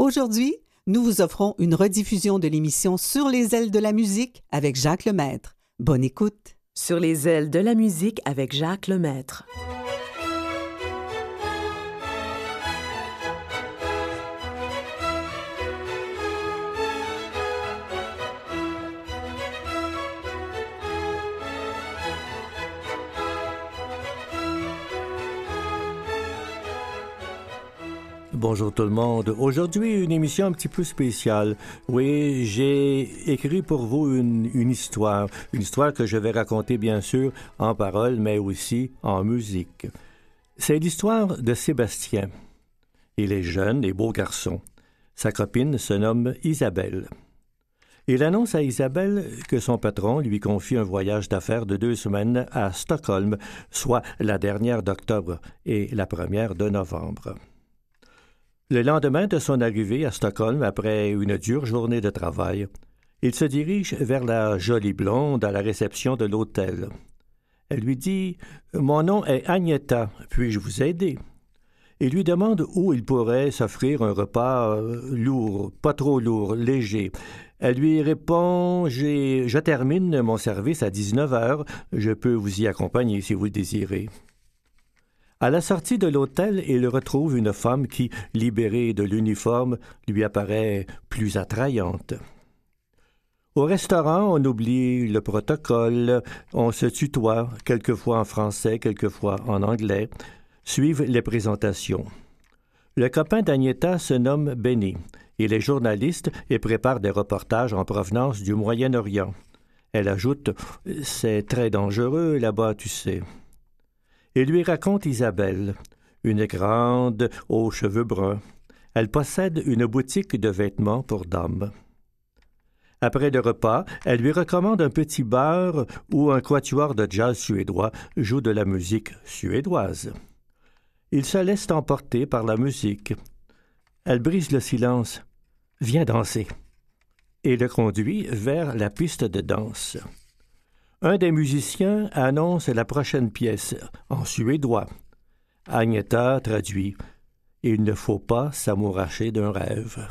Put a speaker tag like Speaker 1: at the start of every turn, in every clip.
Speaker 1: Aujourd'hui, nous vous offrons une rediffusion de l'émission Sur les ailes de la musique avec Jacques Lemaître. Bonne écoute.
Speaker 2: Sur les ailes de la musique avec Jacques Lemaître.
Speaker 3: Bonjour tout le monde. Aujourd'hui, une émission un petit peu spéciale. Oui, j'ai écrit pour vous une, histoire. Une histoire que je vais raconter, bien sûr, en paroles, mais aussi en musique. C'est l'histoire de Sébastien. Il est jeune et beau garçon. Sa copine se nomme Isabelle. Il annonce à Isabelle que son patron lui confie un voyage d'affaires de deux semaines à Stockholm, soit la dernière d'octobre et la première de novembre. Le lendemain de son arrivée à Stockholm, après une dure journée de travail, il se dirige vers la jolie blonde à la réception de l'hôtel. Elle lui dit Mon nom est Agnetta, puis-je vous aider Il lui demande où il pourrait s'offrir un repas euh, lourd, pas trop lourd, léger. Elle lui répond Je termine mon service à 19 heures. Je peux vous y accompagner si vous le désirez. À la sortie de l'hôtel, il retrouve une femme qui, libérée de l'uniforme, lui apparaît plus attrayante. Au restaurant, on oublie le protocole, on se tutoie, quelquefois en français, quelquefois en anglais, suivent les présentations. Le copain d'Agneta se nomme Benny. Il est journaliste et prépare des reportages en provenance du Moyen-Orient. Elle ajoute C'est très dangereux là-bas, tu sais et lui raconte Isabelle, une grande aux cheveux bruns. Elle possède une boutique de vêtements pour dames. Après le repas, elle lui recommande un petit bar où un quatuor de jazz suédois joue de la musique suédoise. Il se laisse emporter par la musique. Elle brise le silence. Viens danser. Et le conduit vers la piste de danse. Un des musiciens annonce la prochaine pièce en suédois. Agneta traduit Il ne faut pas s'amouracher d'un rêve.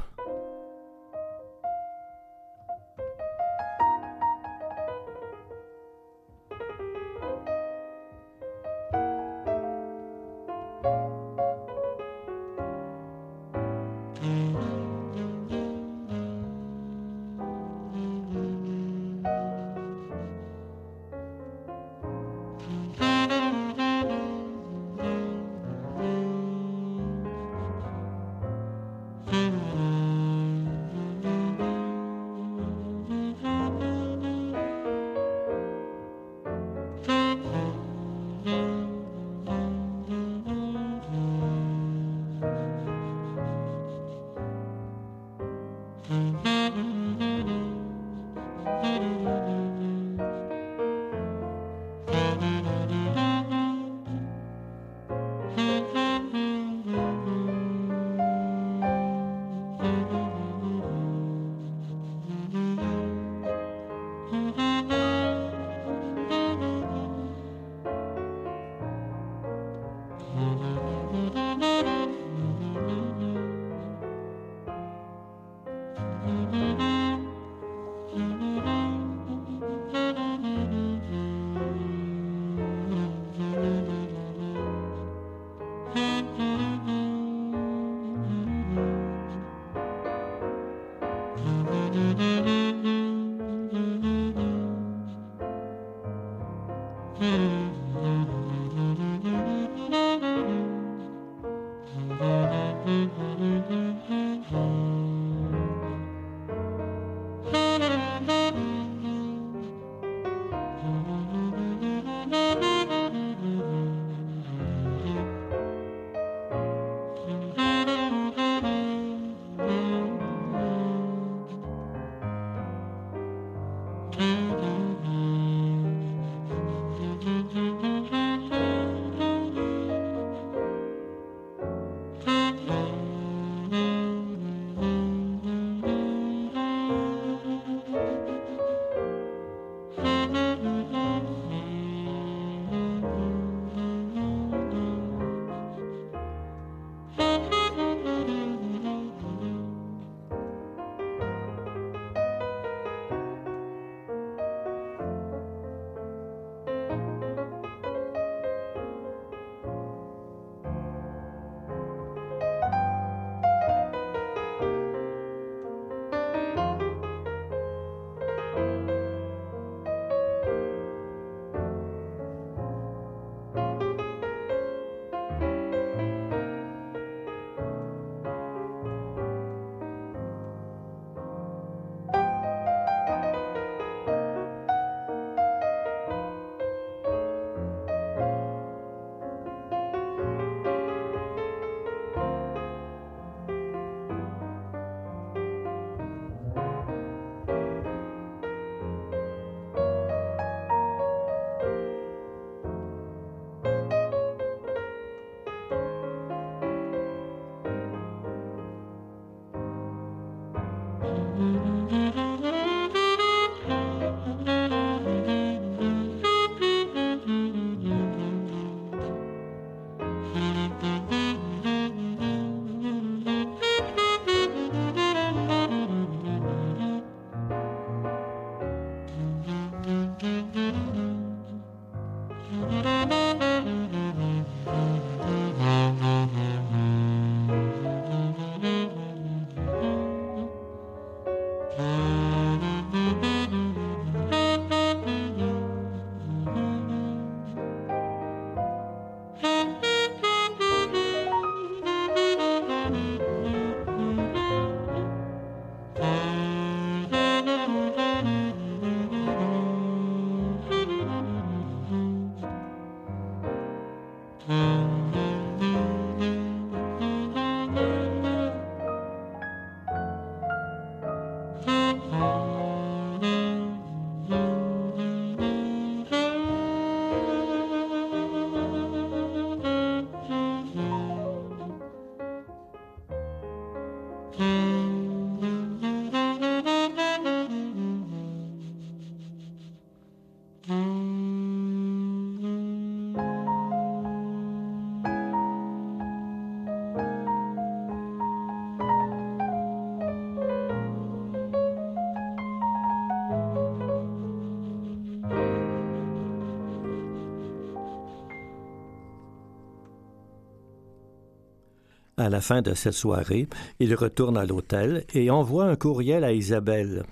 Speaker 3: À la fin de cette soirée, il retourne à l'hôtel et envoie un courriel à Isabelle.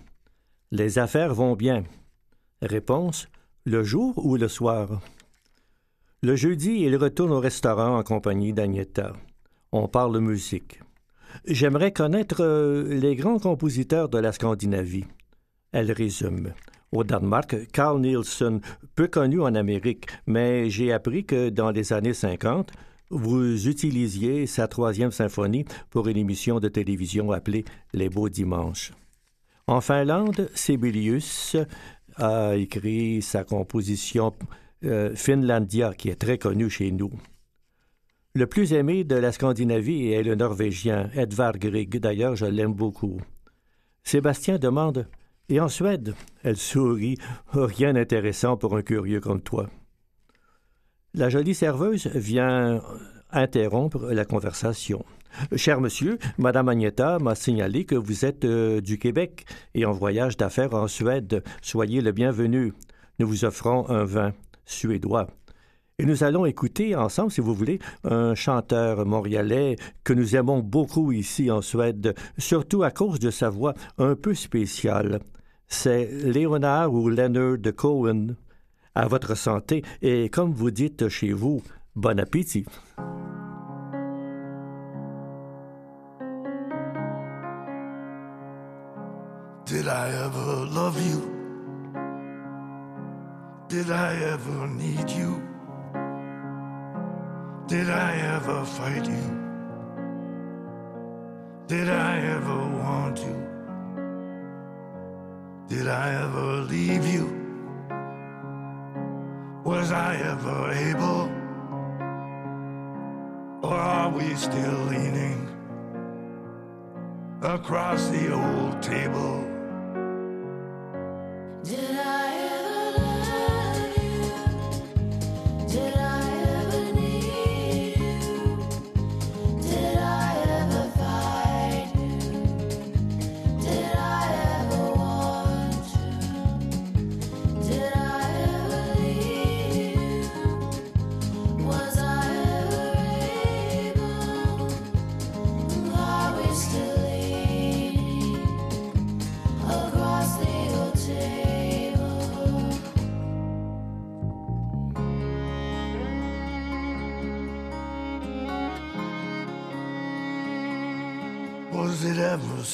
Speaker 3: Les affaires vont bien. Réponse le jour ou le soir? Le jeudi, il retourne au restaurant en compagnie d'Agnetta. On parle musique. J'aimerais connaître euh, les grands compositeurs de la Scandinavie. Elle résume. Au Danemark, Carl Nielsen, peu connu en Amérique, mais j'ai appris que dans les années 50, vous utilisiez sa troisième symphonie pour une émission de télévision appelée Les Beaux Dimanches. En Finlande, Sibelius a écrit sa composition euh, Finlandia, qui est très connue chez nous. Le plus aimé de la Scandinavie est le Norvégien Edvard Grieg. D'ailleurs, je l'aime beaucoup. Sébastien demande Et en Suède Elle sourit. Rien d'intéressant pour un curieux comme toi. La jolie serveuse vient interrompre la conversation. Cher monsieur, Madame Agnetta m'a signalé que vous êtes euh, du Québec et en voyage d'affaires en Suède. Soyez le bienvenu. Nous vous offrons un vin suédois. Et nous allons écouter ensemble, si vous voulez, un chanteur montréalais que nous aimons beaucoup ici en Suède, surtout à cause de sa voix un peu spéciale. C'est Léonard ou Leonard de Cohen à votre santé et comme vous dites chez vous, bon appétit.
Speaker 4: Did I ever love you? Did I ever need you? Did I ever fight you? Did I ever want you? Did I ever leave you? Was I ever able? Or are we still leaning across the old table?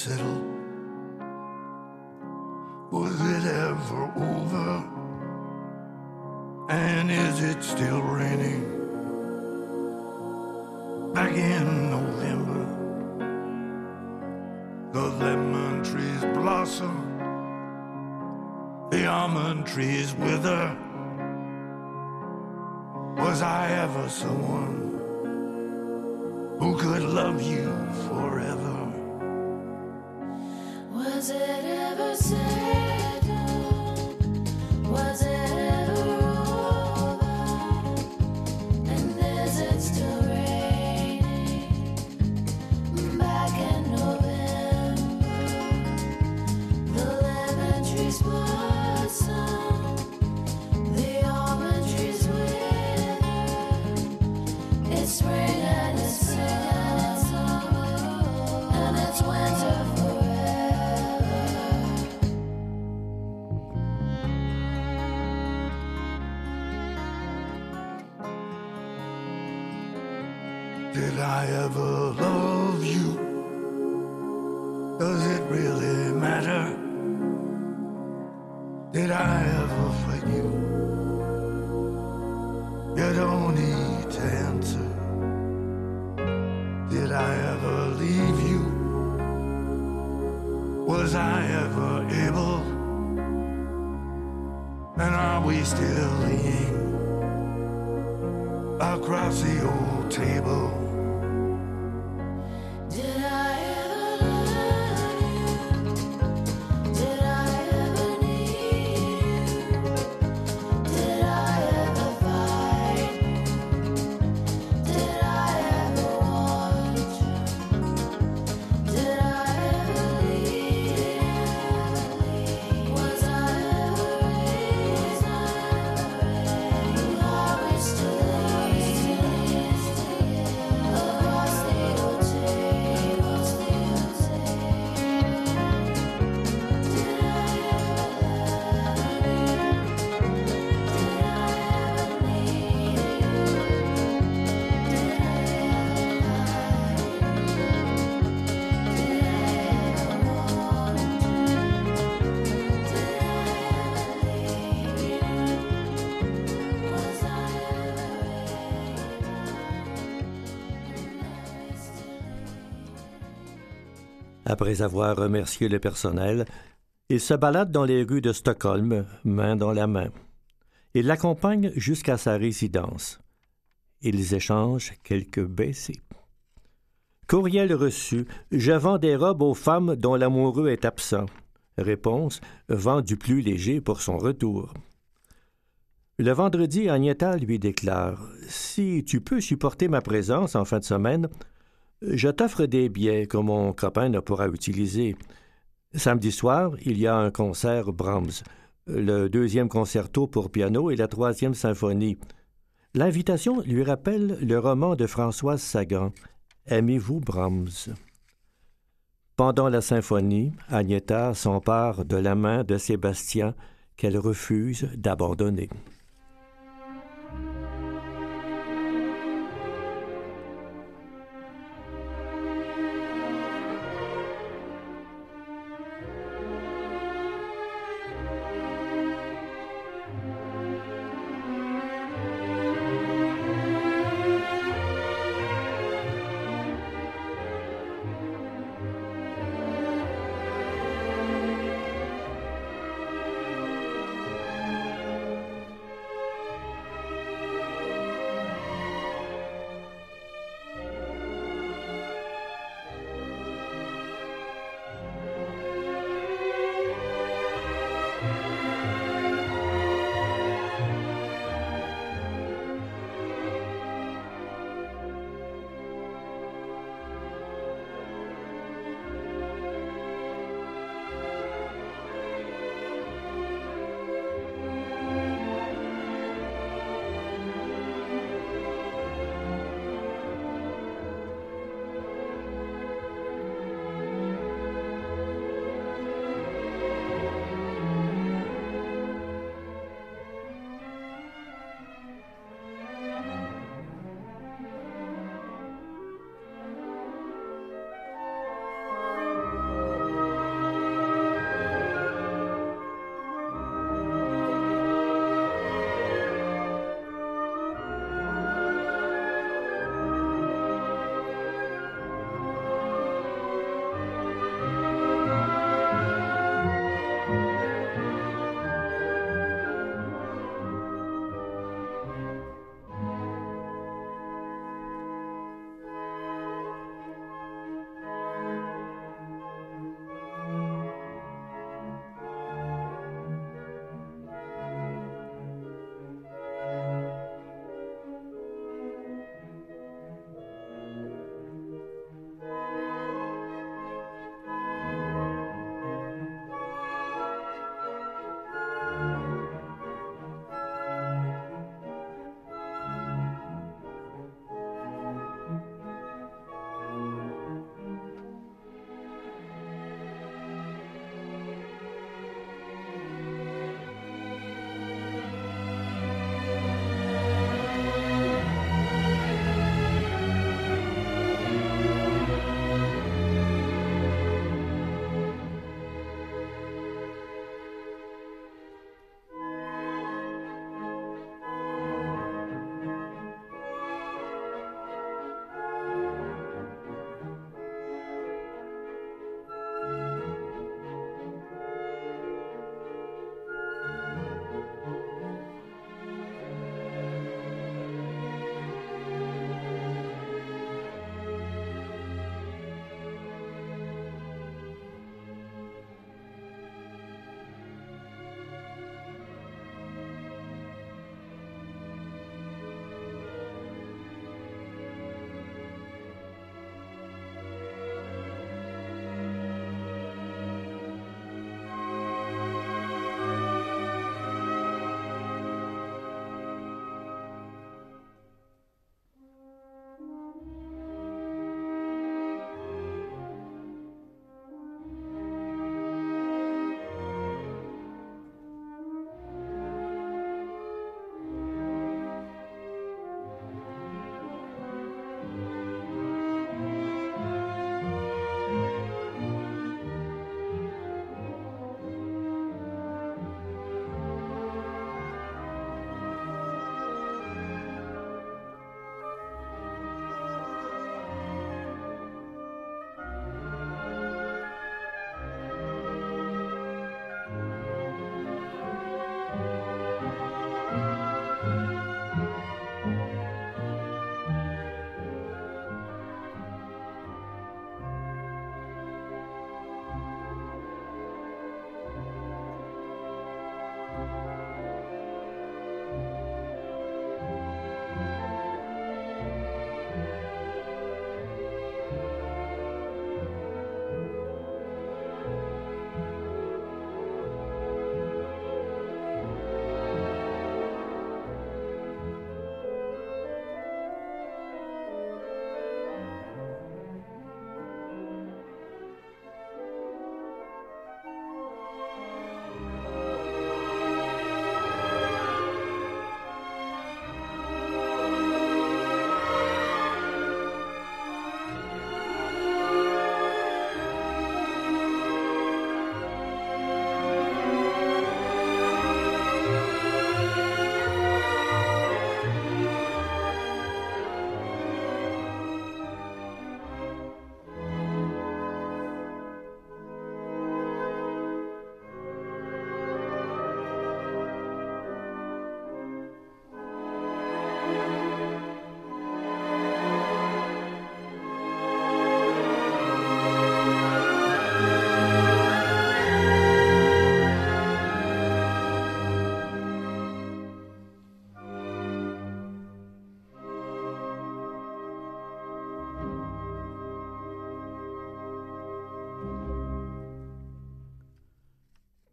Speaker 5: settle? Was it ever over? And is it still raining? Back in November, the lemon trees blossom, the almond trees wither. Was I ever someone who could love you forever?
Speaker 4: Was it ever said?
Speaker 5: I ever forgive? You don't need to answer. Did I ever leave you? Was I ever able? And are we still leaning across the old table?
Speaker 3: Après avoir remercié le personnel, il se balade dans les rues de Stockholm, main dans la main. Il l'accompagne jusqu'à sa résidence. Ils échangent quelques baissés. Courriel reçu. Je vends des robes aux femmes dont l'amoureux est absent. Réponse. Vend du plus léger pour son retour. Le vendredi, Agneta lui déclare Si tu peux supporter ma présence en fin de semaine, je t'offre des billets que mon copain ne pourra utiliser. Samedi soir, il y a un concert Brahms, le deuxième concerto pour piano et la troisième symphonie. L'invitation lui rappelle le roman de Françoise Sagan, Aimez-vous Brahms? Pendant la symphonie, Agneta s'empare de la main de Sébastien qu'elle refuse d'abandonner.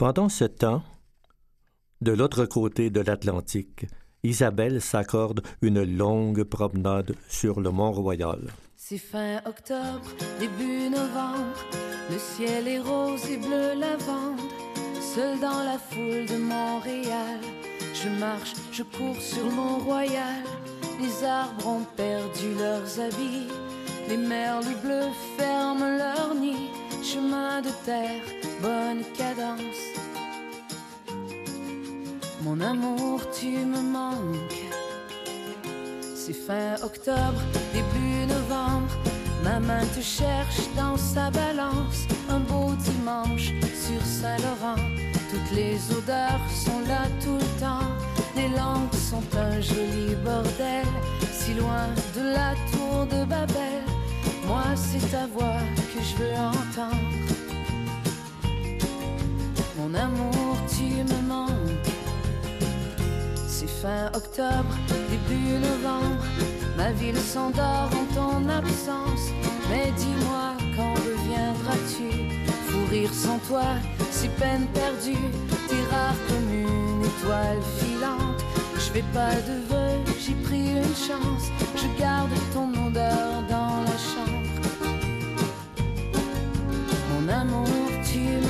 Speaker 3: Pendant ce temps, de l'autre côté de l'Atlantique, Isabelle s'accorde une longue promenade sur le Mont-Royal.
Speaker 6: C'est fin octobre, début novembre, le ciel est rose et bleu lavande. Seul dans la foule de Montréal, je marche, je cours sur Mont-Royal. Les arbres ont perdu leurs habits, les merles bleus ferment leur nid. Chemin de terre, bonne cadence. Mon amour, tu me manques. C'est fin octobre, début novembre. Ma main te cherche dans sa balance. Un beau dimanche sur Saint-Laurent. Toutes les odeurs sont là tout le temps. Les langues sont un joli bordel. Si loin de la tour de Babel. Moi, c'est ta voix que je veux entendre. Mon amour, tu me manques. C'est fin octobre, début novembre. Ma ville s'endort en ton absence. Mais dis-moi, quand reviendras-tu? Fou rire sans toi, si peine perdue. T'es rare comme une étoile filante. Je fais pas de vœux, j'ai pris une chance. Je garde ton odeur dans amour, tu me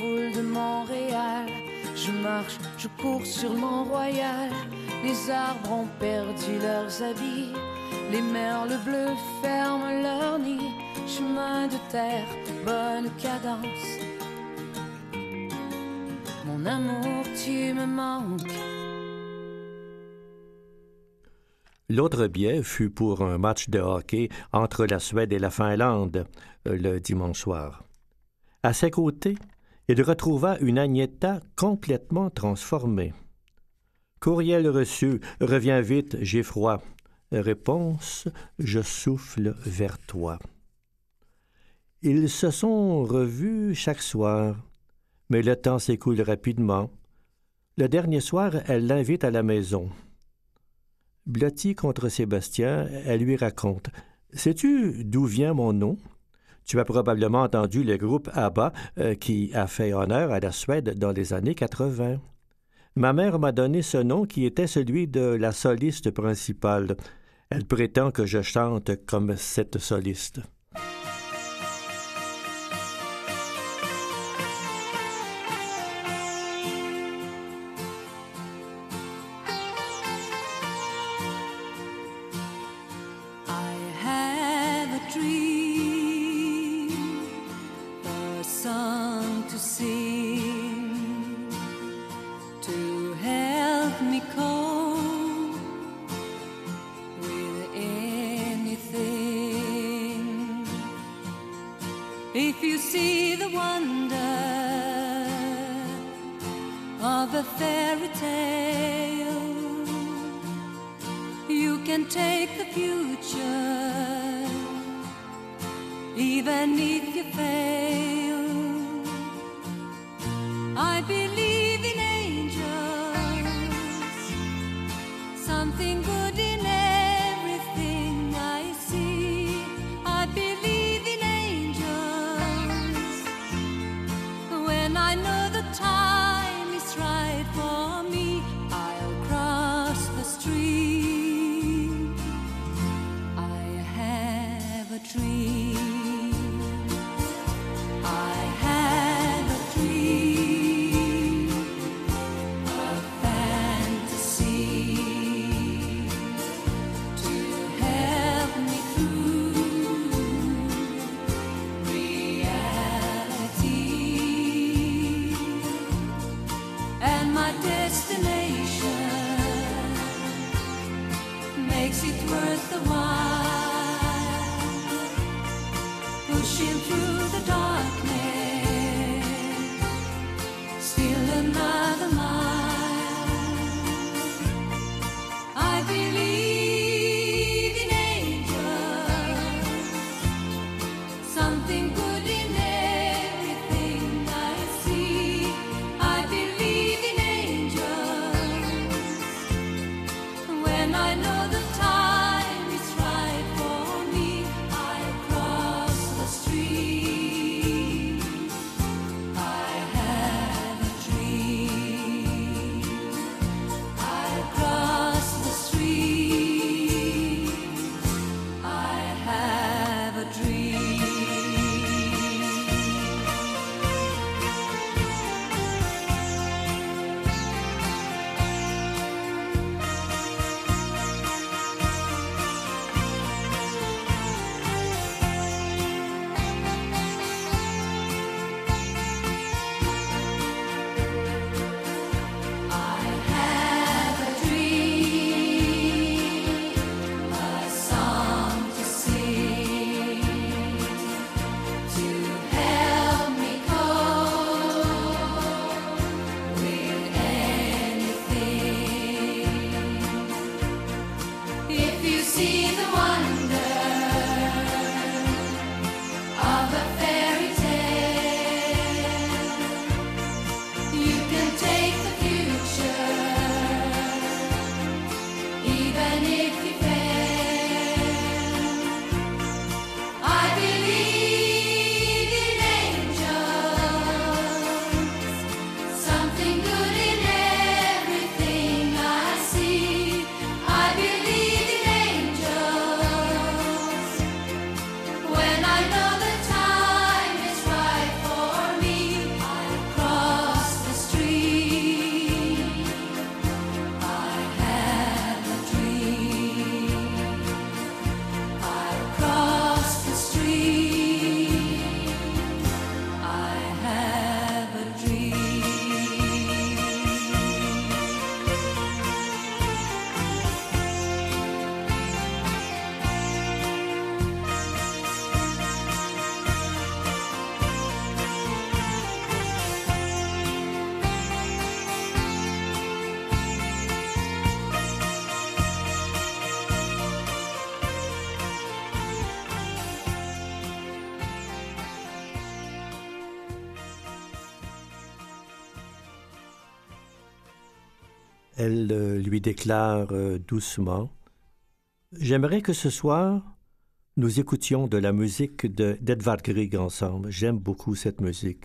Speaker 6: de Montréal. Je marche, je cours sur Mont-Royal. Les arbres ont perdu leurs habits. Les merles bleus ferment leur nid. Chemin de terre, bonne cadence. Mon amour, tu me manques.
Speaker 3: L'autre billet fut pour un match de hockey entre la Suède et la Finlande euh, le dimanche soir. À ses côtés, il retrouva une Agnetta complètement transformée. Courriel reçu, reviens vite, j'ai froid. Réponse, je souffle vers toi. Ils se sont revus chaque soir, mais le temps s'écoule rapidement. Le dernier soir, elle l'invite à la maison. Blottie contre Sébastien, elle lui raconte Sais-tu d'où vient mon nom? Tu as probablement entendu le groupe ABBA euh, qui a fait honneur à la Suède dans les années 80. Ma mère m'a donné ce nom qui était celui de la soliste principale. Elle prétend que je chante comme cette soliste. elle euh, lui déclare euh, doucement J'aimerais que ce soir, nous écoutions de la musique d'Edvard Grieg ensemble. J'aime beaucoup cette musique.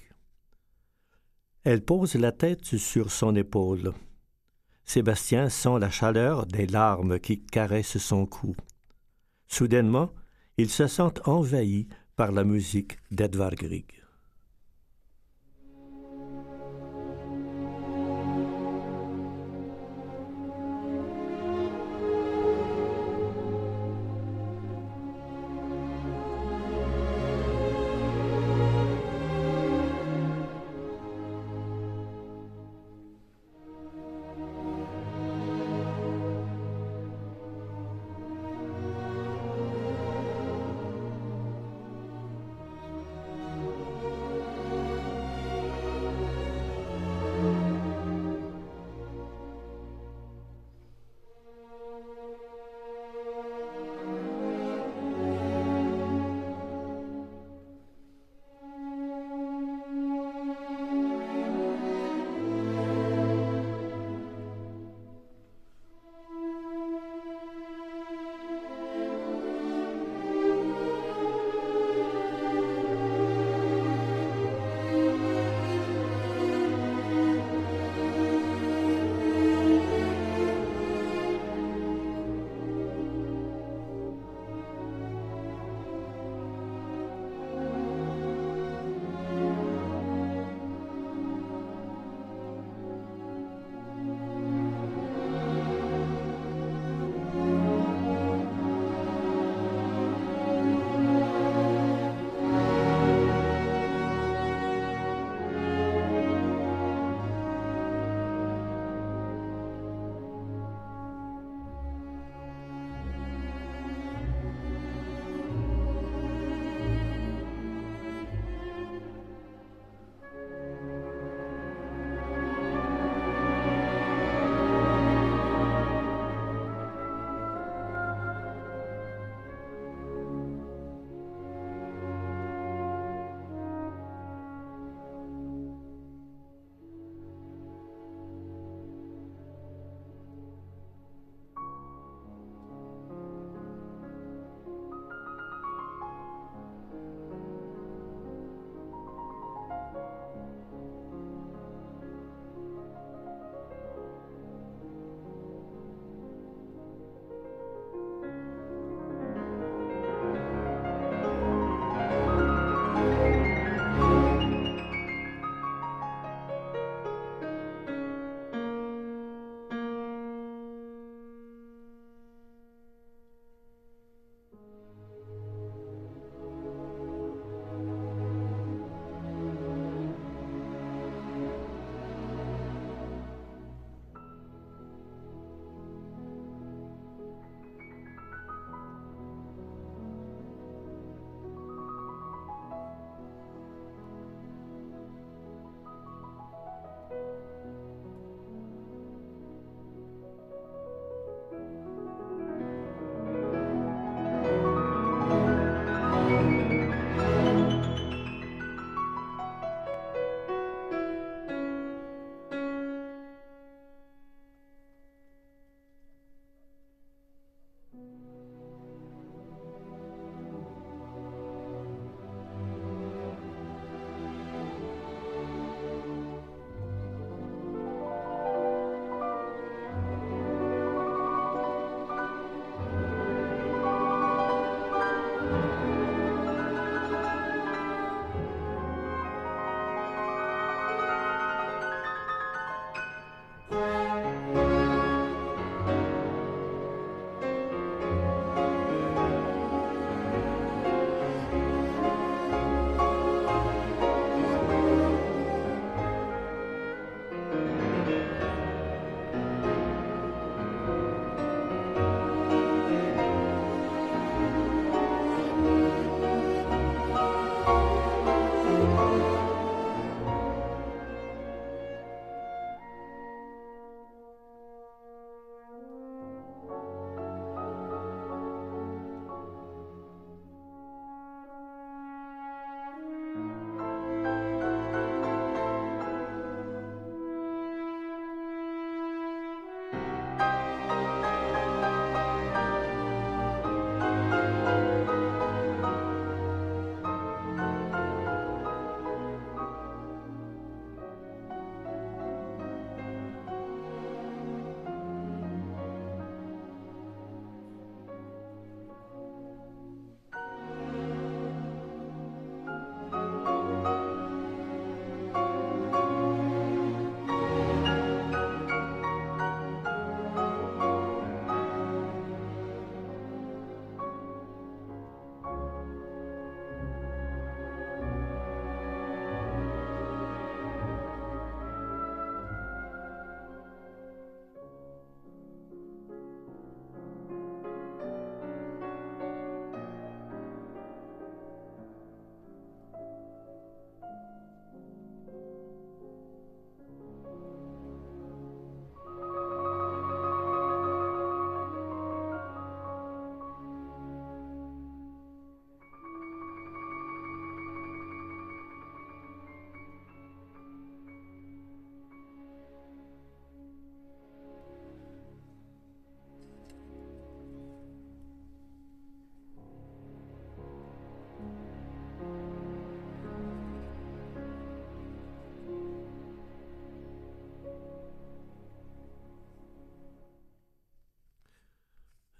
Speaker 3: Elle pose la tête sur son épaule. Sébastien sent la chaleur des larmes qui caressent son cou. Soudainement, il se sent envahi par la musique d'Edvard Grieg.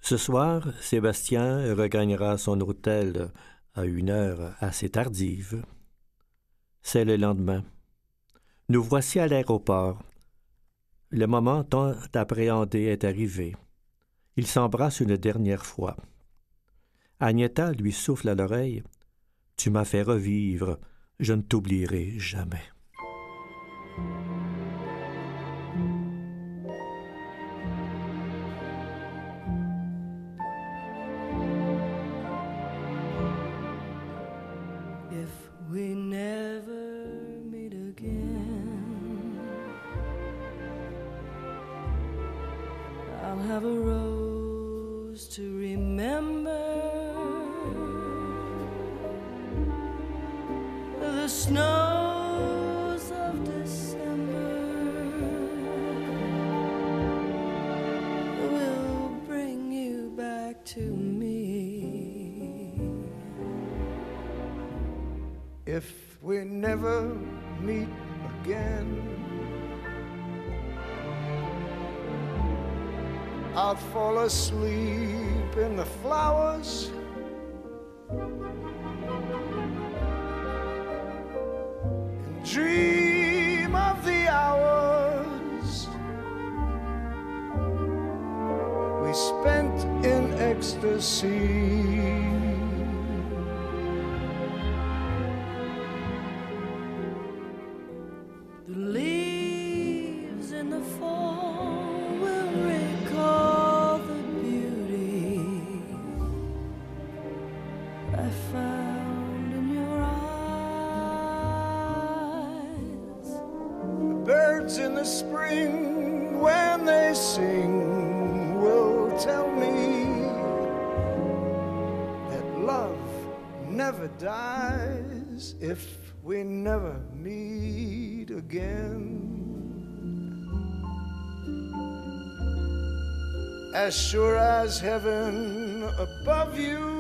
Speaker 3: Ce soir, Sébastien regagnera son hôtel à une heure assez tardive. C'est le lendemain. Nous voici à l'aéroport. Le moment tant appréhendé est arrivé. Ils s'embrassent une dernière fois. Agnetta lui souffle à l'oreille. Tu m'as fait revivre, je ne t'oublierai jamais.
Speaker 7: To me.
Speaker 8: If we never meet again, I'll fall asleep in the flowers. Sure as heaven above you.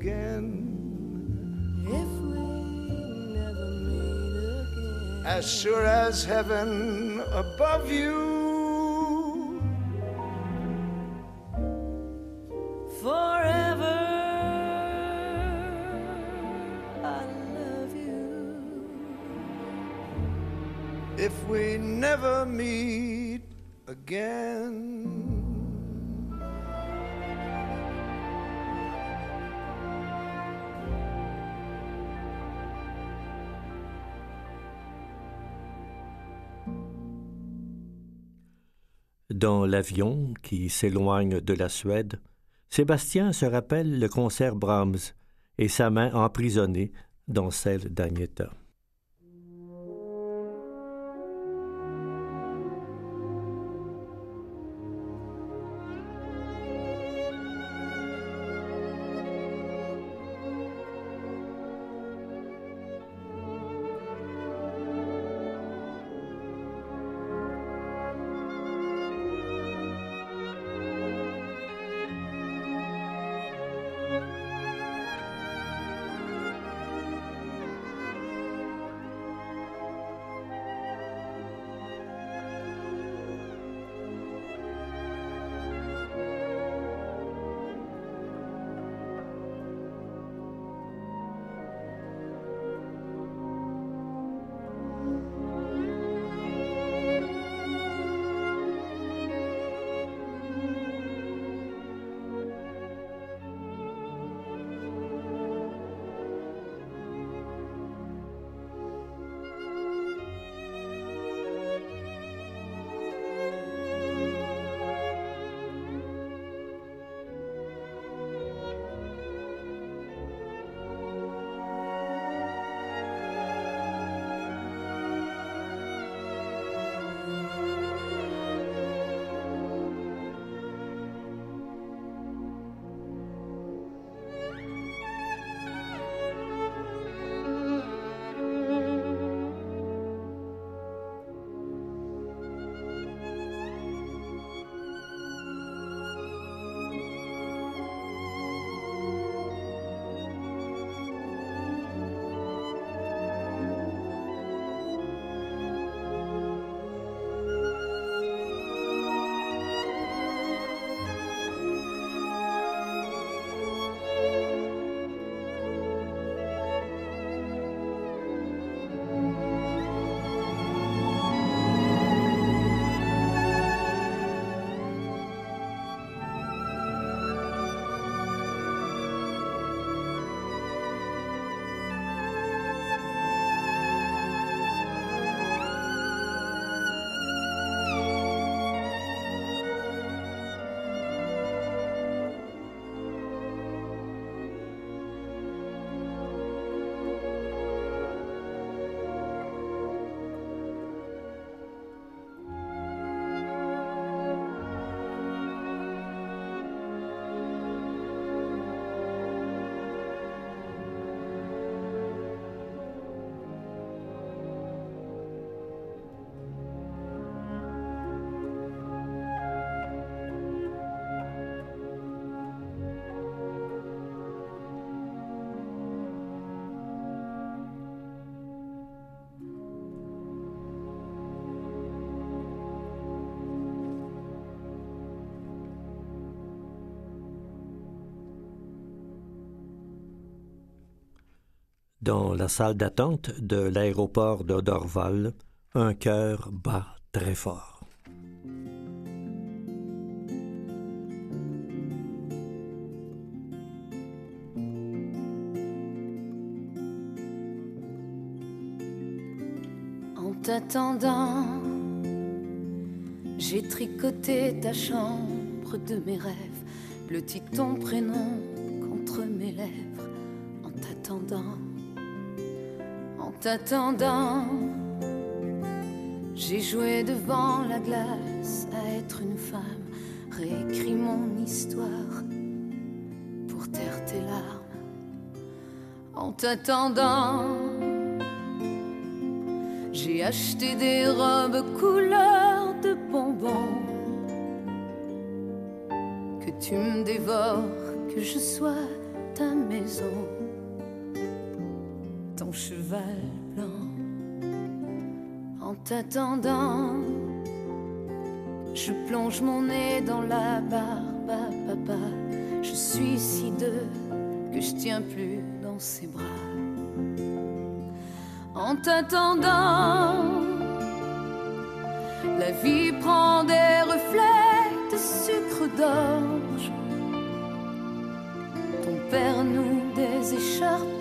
Speaker 7: Again.
Speaker 8: If we never meet again. As sure as heaven above you.
Speaker 3: Dans l'avion qui s'éloigne de la Suède, Sébastien se rappelle le concert Brahms et sa main emprisonnée dans celle d'Agnetta. Dans la salle d'attente de l'aéroport de Dorval, un cœur bat très fort.
Speaker 6: En t'attendant, j'ai tricoté ta chambre de mes rêves, bleuti ton prénom t'attendant, j'ai joué devant la glace à être une femme, réécrit mon histoire pour taire tes larmes. En t'attendant, j'ai acheté des robes couleur de bonbons. Que tu me dévores, que je sois ta maison, cheval blanc. En t'attendant, je plonge mon nez dans la barbe papa. Je suis si deux que je tiens plus dans ses bras. En t'attendant, la vie prend des reflets de sucre d'orge. Ton père noue des écharpes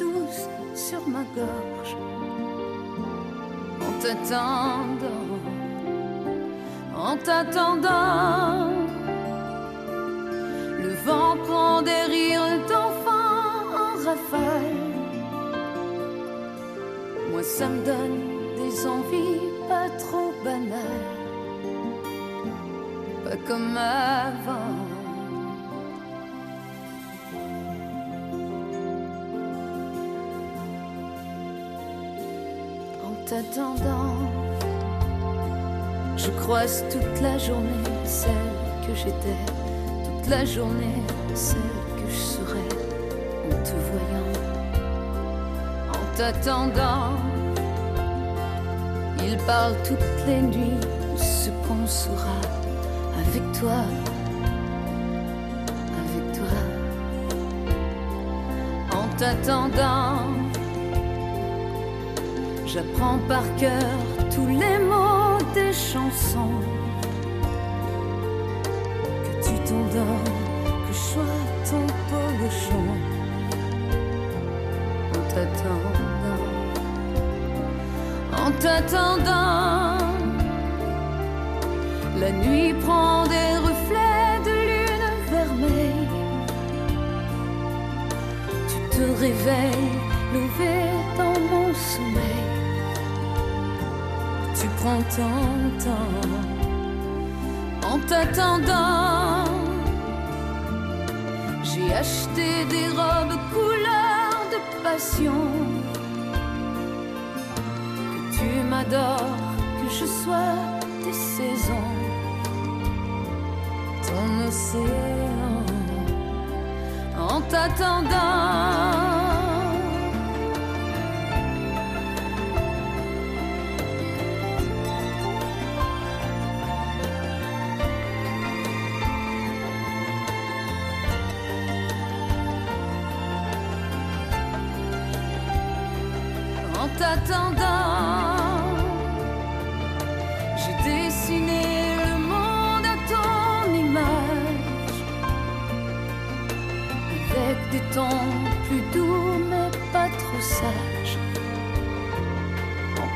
Speaker 6: ma gorge. En t'attendant, en t'attendant, le vent prend des rires d'enfants en rafale. Moi, ça me donne des envies pas trop banales, pas comme avant. Je croise toute la journée celle que j'étais, toute la journée celle que je serai en te voyant. En t'attendant, il parle toutes les nuits de ce qu'on sera avec toi, avec toi. En t'attendant, j'apprends par cœur tous les mots des chansons. Que tu t'endors, que je sois ton polochon. En t'attendant, en t'attendant, la nuit prend des reflets de lune vermeille. Tu te réveilles, levé ton en t'attendant. J'ai acheté des robes couleur de passion. Que tu m'adores, que je sois tes saisons, ton océan. En t'attendant.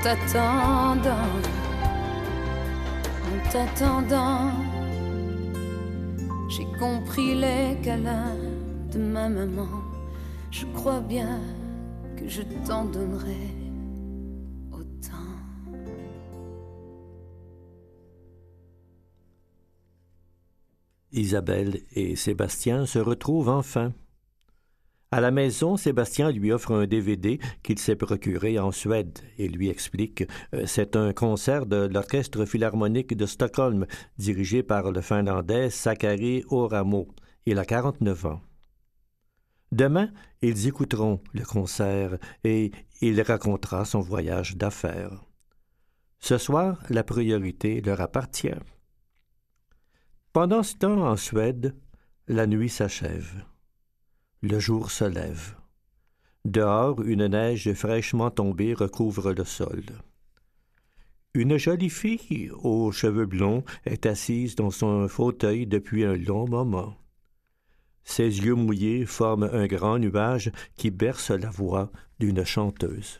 Speaker 6: T'attendant, en t'attendant, j'ai compris les câlins de ma maman. Je crois bien que je t'en donnerai autant.
Speaker 3: Isabelle et Sébastien se retrouvent enfin. À la maison, Sébastien lui offre un DVD qu'il s'est procuré en Suède et lui explique euh, c'est un concert de l'Orchestre philharmonique de Stockholm dirigé par le Finlandais Sakari Oramo. Il a 49 ans. Demain, ils écouteront le concert et il racontera son voyage d'affaires. Ce soir, la priorité leur appartient. Pendant ce temps, en Suède, la nuit s'achève. Le jour se lève. Dehors, une neige fraîchement tombée recouvre le sol. Une jolie fille aux cheveux blonds est assise dans son fauteuil depuis un long moment. Ses yeux mouillés forment un grand nuage qui berce la voix d'une chanteuse.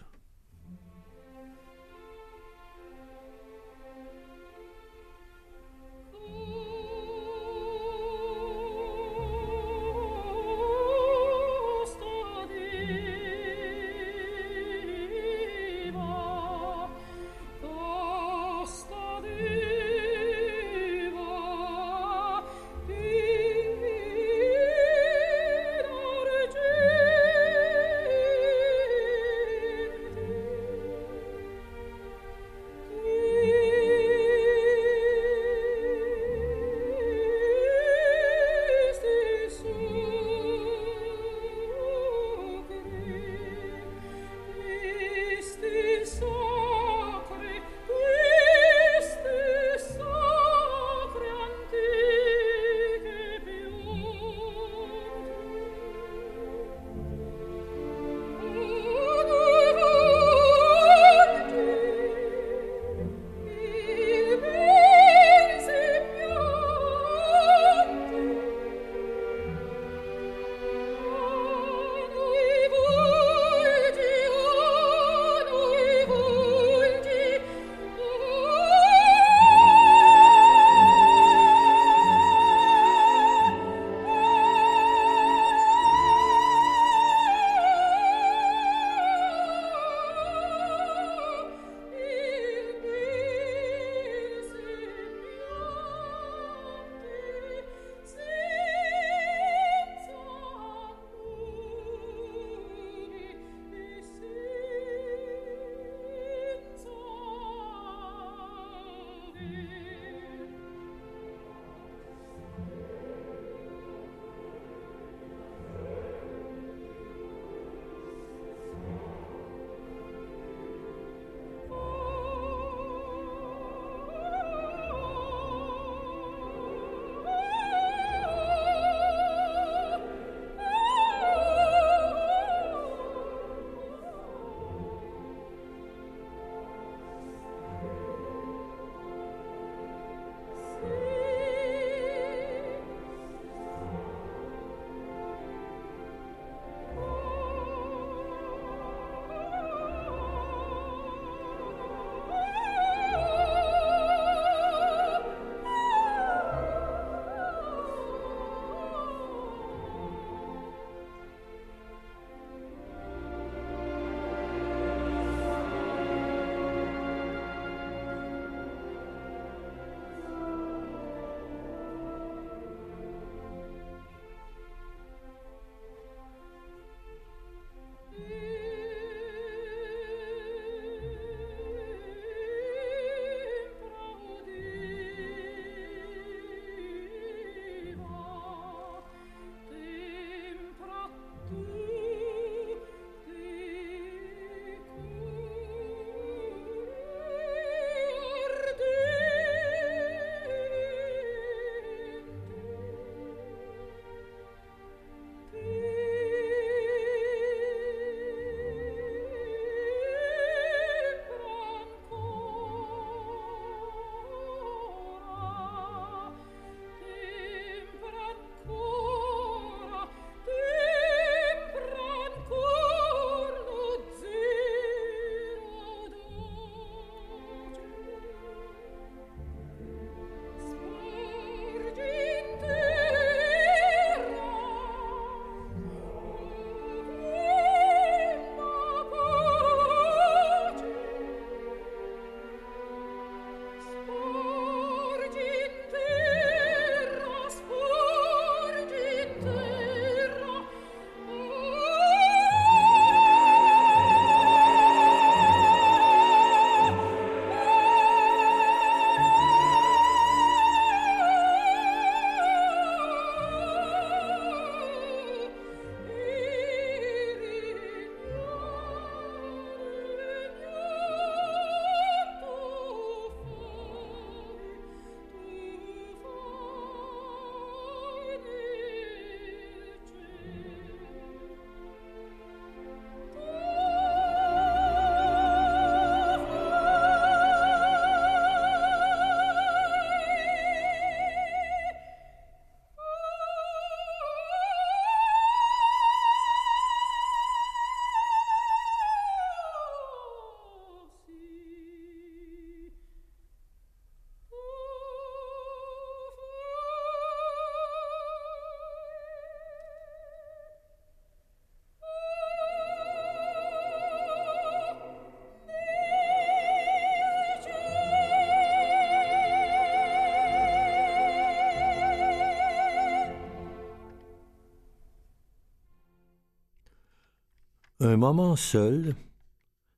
Speaker 9: Un moment seul,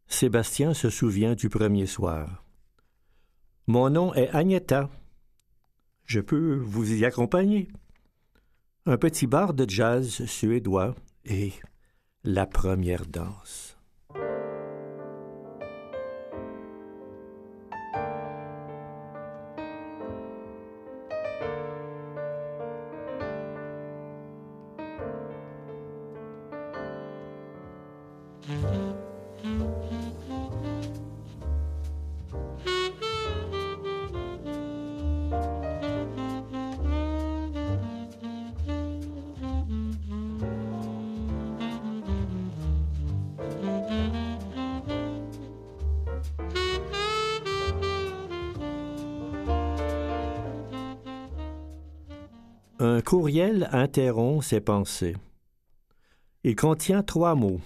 Speaker 9: Sébastien se souvient du premier soir. Mon nom est Agneta. Je peux vous y accompagner. Un petit bar de jazz suédois et la première danse. Un courriel interrompt ses pensées. Il contient trois mots.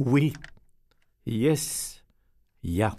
Speaker 9: Oui. Yes. Ya.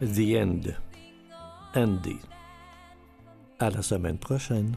Speaker 9: The End. Andy. À la semaine prochaine.